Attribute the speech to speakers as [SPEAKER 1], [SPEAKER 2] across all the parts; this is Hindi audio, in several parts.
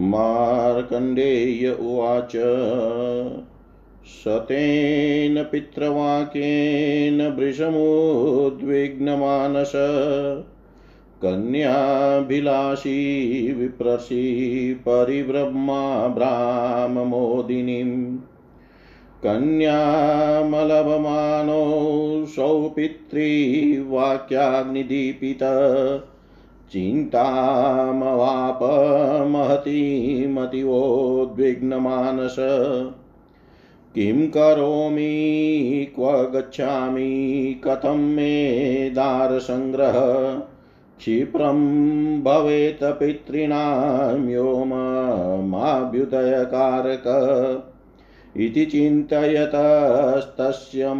[SPEAKER 1] मार्कण्डेय उवाच सतेन पितृवाक्येन वृषमुद्विग्नमानस कन्याभिलाषी विप्रसि परिब्रह्मा भ्राममोदिनीम् कन्यामलभमानो सौ पितृवाक्याग्निदीपित चिन्तामवाप महतीमतिवोद्विग्नमानस किं करोमि, क्व गच्छामि, कथं मे दारसङ्ग्रह? क्षिप्रं भवेत् पितॄणां व्योममाभ्युदयकारक। इति चिन्तयतस्तस्य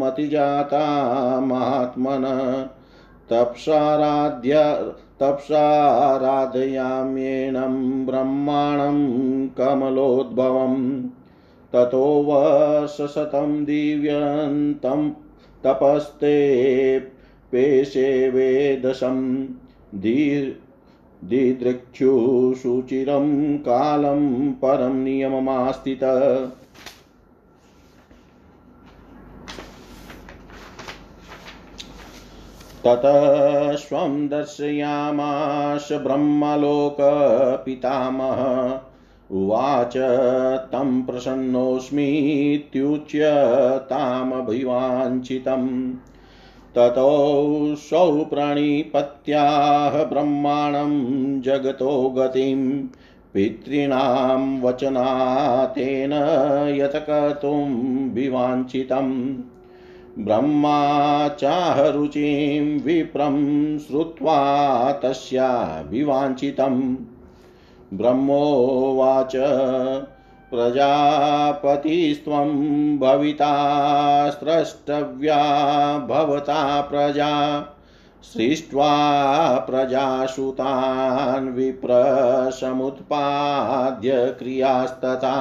[SPEAKER 1] मतिजाता महात्मन तप्साराध्य तप्साराधयाम्येनं ब्रह्माणं कमलोद्भवम् ततो वशतं दिव्यन्तं तपस्ते पेशे वेदशं दिदृक्षुशुचिरं कालं परं नियममास्थित। ततः स्वं दर्शयामाश ब्रह्मलोकपितामह। उवाच, तं प्रसन्नोऽस्मीत्युच्य तामभिवाञ्छितम्। ततोऽसौ प्रणिपत्याह ब्रह्माणं जगतो गतिं। पितॄणां वचनातेन यत्कर्तुं विवाञ्छितम्। ब्रह्मा चाहरुचिं विप्रं श्रुत्वा तस्या ब्रह्मोवाच प्रजापतिस्त्वं भविता स्रष्टव्या भवता प्रजा। सृष्ट्वा प्रजासुतान् विप्रसमुत्पाद्य क्रियास्तथा।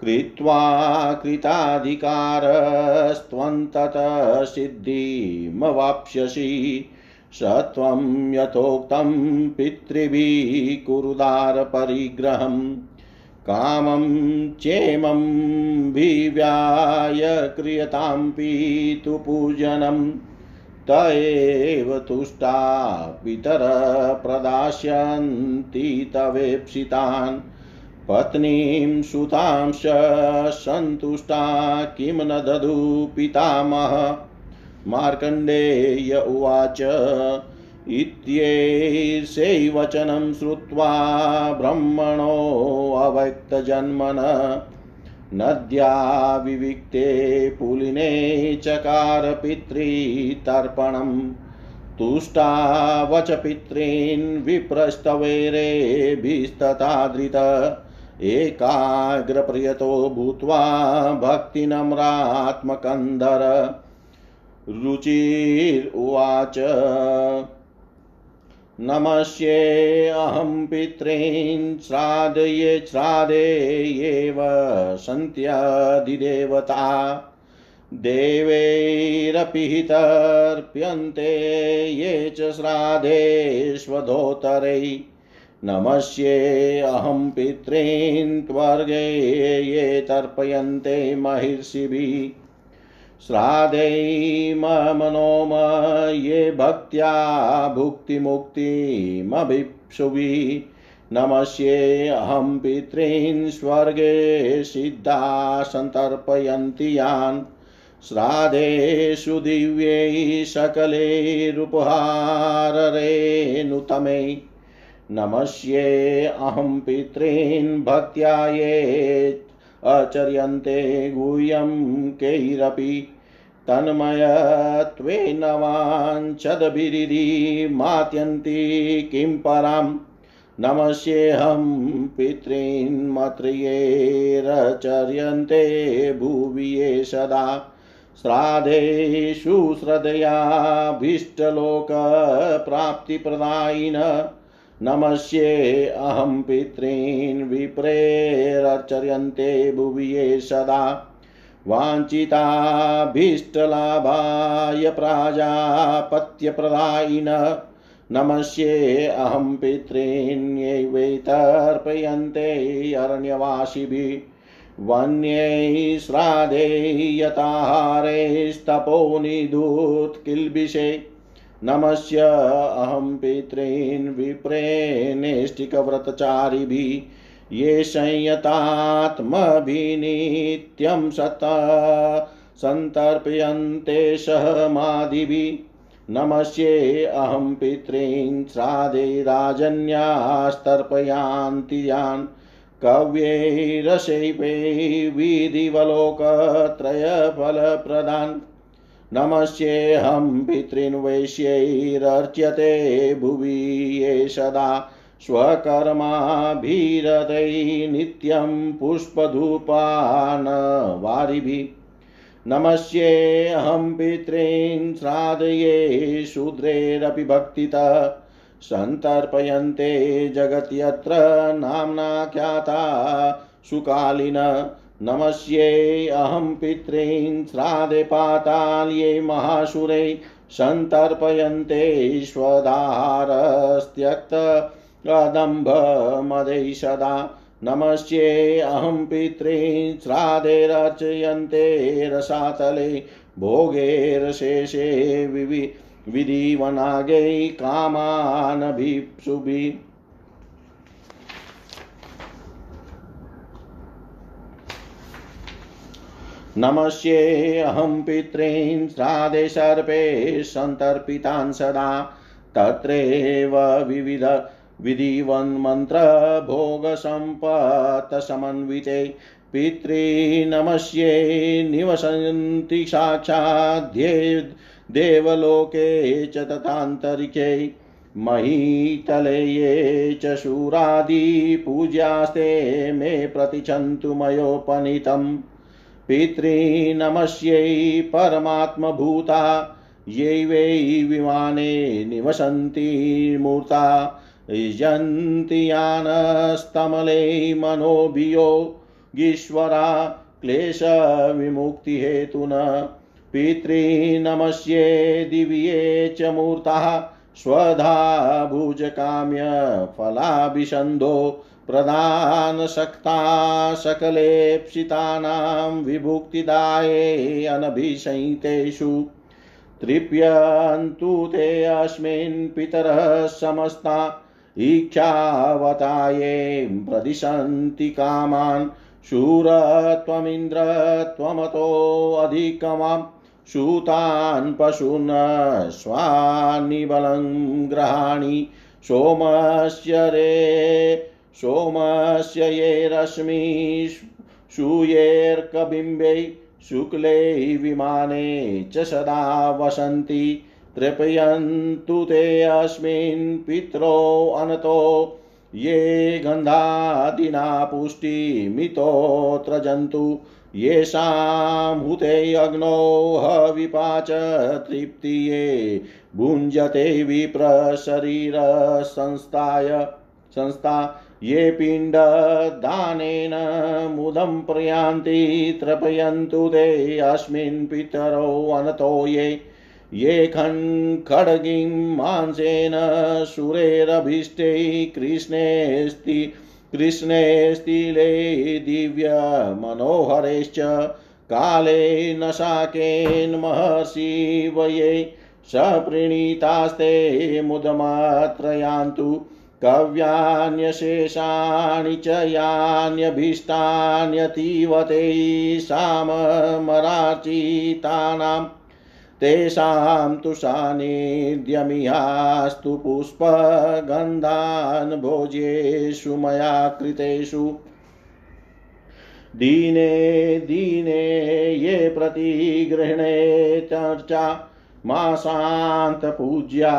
[SPEAKER 1] कृत्वा कृताधिकारस्त्वन्ततः सिद्धिमवाप्स्यसि। स त्वं यथोक्तं पितृभिः कुरुदारपरिग्रहं कामं चेमं विव्याय क्रियतां पीतुपूजनं। त एव तुष्टा पितर प्रदास्यन्ति तवेप्सितान्। पत्नीं सुतांश सन्तुष्टा किं न ददु पितामह। मार्कण्डेय उवाच, इत्येषै वचनं श्रुत्वा ब्रह्मणोऽव्यक्तजन्मन नद्या विविक्ते पुलिने चकार पितृतर्पणम् तुष्टा वच पितॄन् विप्रस्तवेरेभिस्तथा धृत एकाग्रप्रियतो भूत्वा भक्तिनम्रात्मकन्धर। रुचिरुवाच। नमस्येऽहं पितॄन् श्राद्धये श्राद्धे एव सन्त्यधिदेवता। देवैरपि हि तर्प्यन्ते ये च श्राद्धेष्वधोतरै। नमस्येऽहं पितॄन् त्वर्गे ये तर्पयन्ते महर्षिभिः। श्राद्धै ममनोम ये भक्त्या भुक्तिमुक्तिमभिप्सुभि। नमस्येऽहं पितॄन् स्वर्गे सिद्धा सन्तर्पयन्ति यान्। श्राद्धेषु दिव्यै सकलैरुपहाररेणुतमै नमस्येऽहं पितॄन् भक्त्या ये आचर्यन्ते गुह्यं कैरपि तन्मयत्वेन वाञ्छदभिरिमात्यन्ति किं पराम् नमस्येऽहं पितॄन्मत्र्येरचर्यन्ते भुवि ये सदा। श्राद्धेषु श्रद्धयाभीष्टलोकप्राप्तिप्रदायिन नमस्ये अहं पितॄन् विप्रेरचर्यन्ते भुवि ये सदा वाञ्छिताभीष्टलाभाय प्राजापत्यप्रदायिन। नमस्ये अहं पितॄन्यैवै तर्पयन्ते अरण्यवासिभिः। वन्यै श्राद्धे यताहारैस्तपोनिधूत्किल्बिषे नमस्य, अहं पितॄन् विप्रेणेष्टिकव्रतचारिभिः ये संयतात्मभिनित्यं सत सन्तर्पयन्ते सहमादिभिः नमस्ये, अहं पितॄन् श्राद्धे राजन्यास्तर्पयान्ति यान्। कव्यैरशैपै विधिवलोकत्रयफलप्रदान् नमस्येऽहं पितॄन् वैश्यैरर्च्यते भुवि ये सदा स्वकर्माभिरतै नित्यं पुष्पधूपानवारिभिः। नमस्येऽहं पितॄन् श्राद्धये शूद्रेरपि भक्तितः, सन्तर्पयन्ते जगत्यत्र नाम्ना ख्याता सुकालिन। नमस्येऽहं पितॄन् श्राद्धे पाताल्ये महासुरै सन्तर्पयन्ते स्वदाहारस्त्यक्त अदम्भमदै सदा। नमस्ये अहं पितॄन् श्राद्धे रचयन्ते रसातले, भोगेरशेषे विवि विधिवनागै कामानभिप्सुभिः नमस्ये अहं पितॄन् श्राद्धे सर्पे सन्तर्पितान् सदा। तत्रैव विविध विधिवन्मन्त्रभोगसम्पत्समन्विते। पितॄनमस्ये निवसन्ति साक्षाद्ये देवलोके च तथान्तरिके। महीतले ये च शूरादिपूज्यास्ते मे प्रतिच्छन्तु मयोपनीतम्। पितॄनमस्यै परमात्मभूता, ये वै विमाने निवसन्ति मूर्ता। यन्ति यानस्तमले मनोभियोगीश्वरा क्लेशविमुक्तिहेतुन। पितॄनमस्ये दिव्ये च मूर्ताः, स्वधा भुजकाम्यफलाभिषन्धो। प्रधानशक्ता सकलेप्सितानां विभुक्तिदाये अनभिसंहितेषु तृप्यन्तु ते अस्मिन् पितरः समस्ता, ईक्षावताये प्रदिशन्ति कामान्। शूरत्वमिन्द्र त्वमतोऽधिकमां सूतान् पशून् स्वानि बलं ग्रहाणि। सोमस्य रे सोमस्य ये रश्मि शूयेर्कबिम्बै शुक्ले विमाने च सदा वसन्ति। तृपयन्तु ते अस्मिन् पित्रो अनतो। ये गन्धादिना पुष्टिमितोऽत्र जन्तु येषां हुते अग्नौ हविपाच तृप्तिये भुञ्जते विप्रशरीरसंस्थाय संस्था ये पिण्डदानेन मुदं प्रयान्ति, तृपयन्तु ते अस्मिन् पितरौ अनतो ये। ये खड्गिं मांसेन सुरेरभीष्टे कृष्णेस्ति कृष्णे स्तिले दिव्यमनोहरेश्च, काले न शाकेन महर्षिवये सप्रणीतास्ते मुदमात्रयान्तु। कव्यान्यशेषाणि च यान्यभीष्टान्यतीव तेषामरार्चितानां तेषां तु सान्निध्यमिहास्तु पुष्पगन्धान् भोज्येषु मया कृतेषु। दीने दीने, ये प्रतिगृह्णे चर्चा, मासान्तपूज्या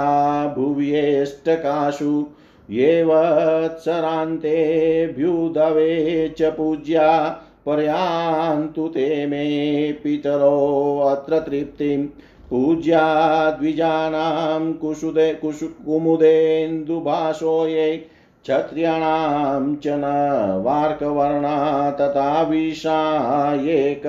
[SPEAKER 1] भुव्येष्टकाशु। ये वत्सरान्तेऽभ्युदवे च पूज्या, पर्यान्तु ते मे पितरोऽत्र तृप्तिं पूज्या द्विजानां कुशुदे, कुशु कुमुदेन्दुभाषो ये, क्षत्रियाणां च न वार्कवर्णा तथा विषायेक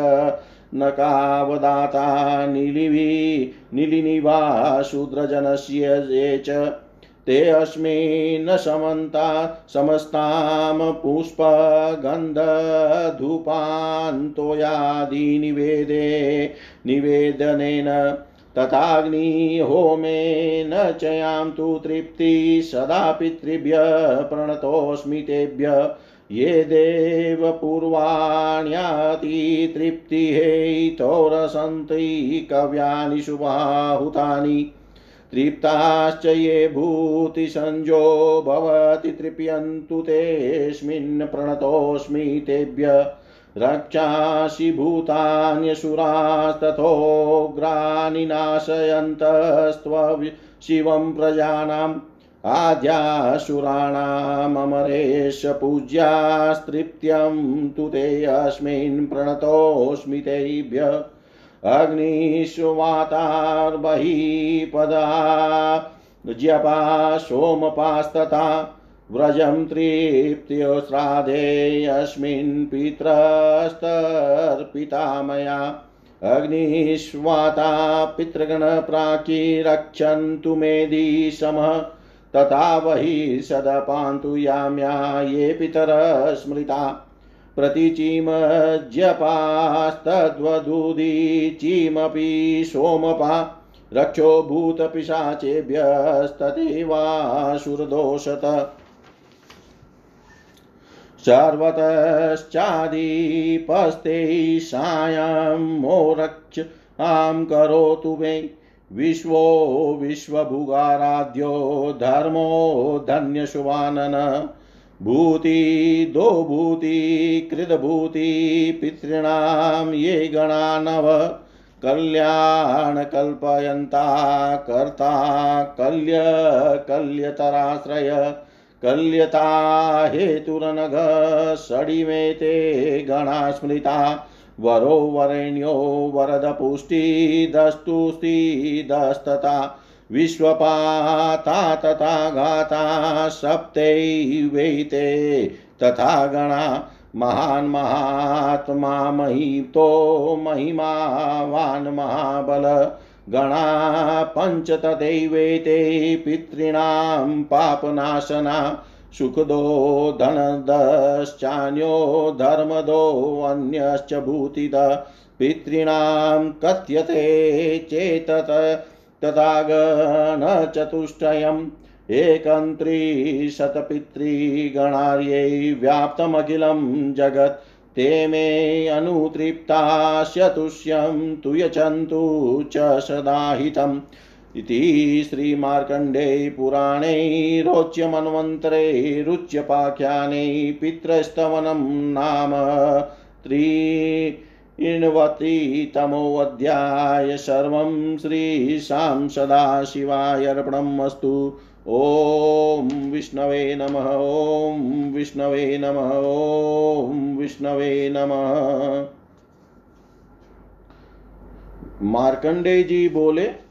[SPEAKER 1] नकावदाता निलिवि निलिनिवा शूद्रजनस्य ये च ते अस्मिन् समन्ता समस्तां पुष्पगन्धधूपान्तोयादिनिवेदे निवेदनेन तथाग्निहोमेन चयां तु तृप्ति सदा पितृभ्य प्रणतोऽस्मि तेभ्य ये देव पूर्वाण्यातितृप्तिहेतोरसन्ति कव्यानि शुभाहुतानि। तृप्ताश्च ये भूतिसंजो भवति तृप्यन्तु तेऽस्मिन् प्रणतोऽस्मि तेभ्य रक्षासि भूतान्यसुरास्तथोग्रानि नाशयन्तस्त्व शिवं प्रजानाम् आद्यासुराणाममरेश पूज्यास्तृप्त्यं तु ते अस्मिन् प्रणतोऽस्मि तेभ्य अग्निष्वातार्बहिः पदा ज्यपा सोमपास्तथा व्रजं तृप्त्योश्राद्धेऽस्मिन् पित्रस्तर्पिता मया अग्निष्वाता पितृगणप्राकीरक्षन्तु मेदिशमः तथा वहि सदपान्तु याम्या ये पितर स्मृता प्रतीचीमज्यपास्तद्वदुदीचीमपि सोमपा रक्षो भूतपिशाचेभ्यस्तदेवासुरदोषत। सर्वतश्चादीपस्ते सायां मोरक्ष आं करोतु मे विश्वो विश्वभुगाराध्यो धर्मो धन्यशुवानन भूति दो भूति कृतभूति पितॄणां ये गणा नव कल्याणकल्पयन्ता कर्ता कल्य कल्यतराश्रय कल्यता हेतुरनघ षडिमे ते गणा स्मृता। वरो वरेण्यो वरदपुष्टिदस्तुस्तिदस्तता विश्वपाता तथा घाता सप्तैवैते तथा गणा महान् महात्मा महितो महिमावान् महाबल गणा पञ्च तथैवेते पितॄणां पापनाशना सुखदो धनदश्चान्यो धर्मदोऽन्यश्च भूतिद पितॄणां कथ्यते चेतत तथागणचतुष्टयम् एकन्त्रिशतपितृगणार्यै व्याप्तमखिलं जगत् ते मे अनुतृप्तास्यतुष्यं तु यचन्तु च सदाहितम् इति श्रीमार्कण्डे पुराणे रोच्यमन्वन्तरे पितृस्तवनं नाम त्रीणवतितमोऽध्याय सर्वं श्रीशां सदाशिवायर्पणमस्तु ॐ विष्णवे नमः, ॐ विष्णवे नमः, ॐ विष्णवे नमः। मार्कंडे जी बोले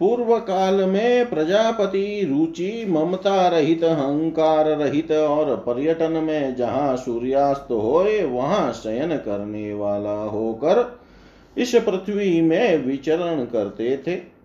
[SPEAKER 1] पूर्व काल में प्रजापति रुचि ममता रहित, अहंकार रहित और पर्यटन में जहाँ सूर्यास्त होए, वहाँ शयन करने वाला होकर इस पृथ्वी में विचरण करते थे।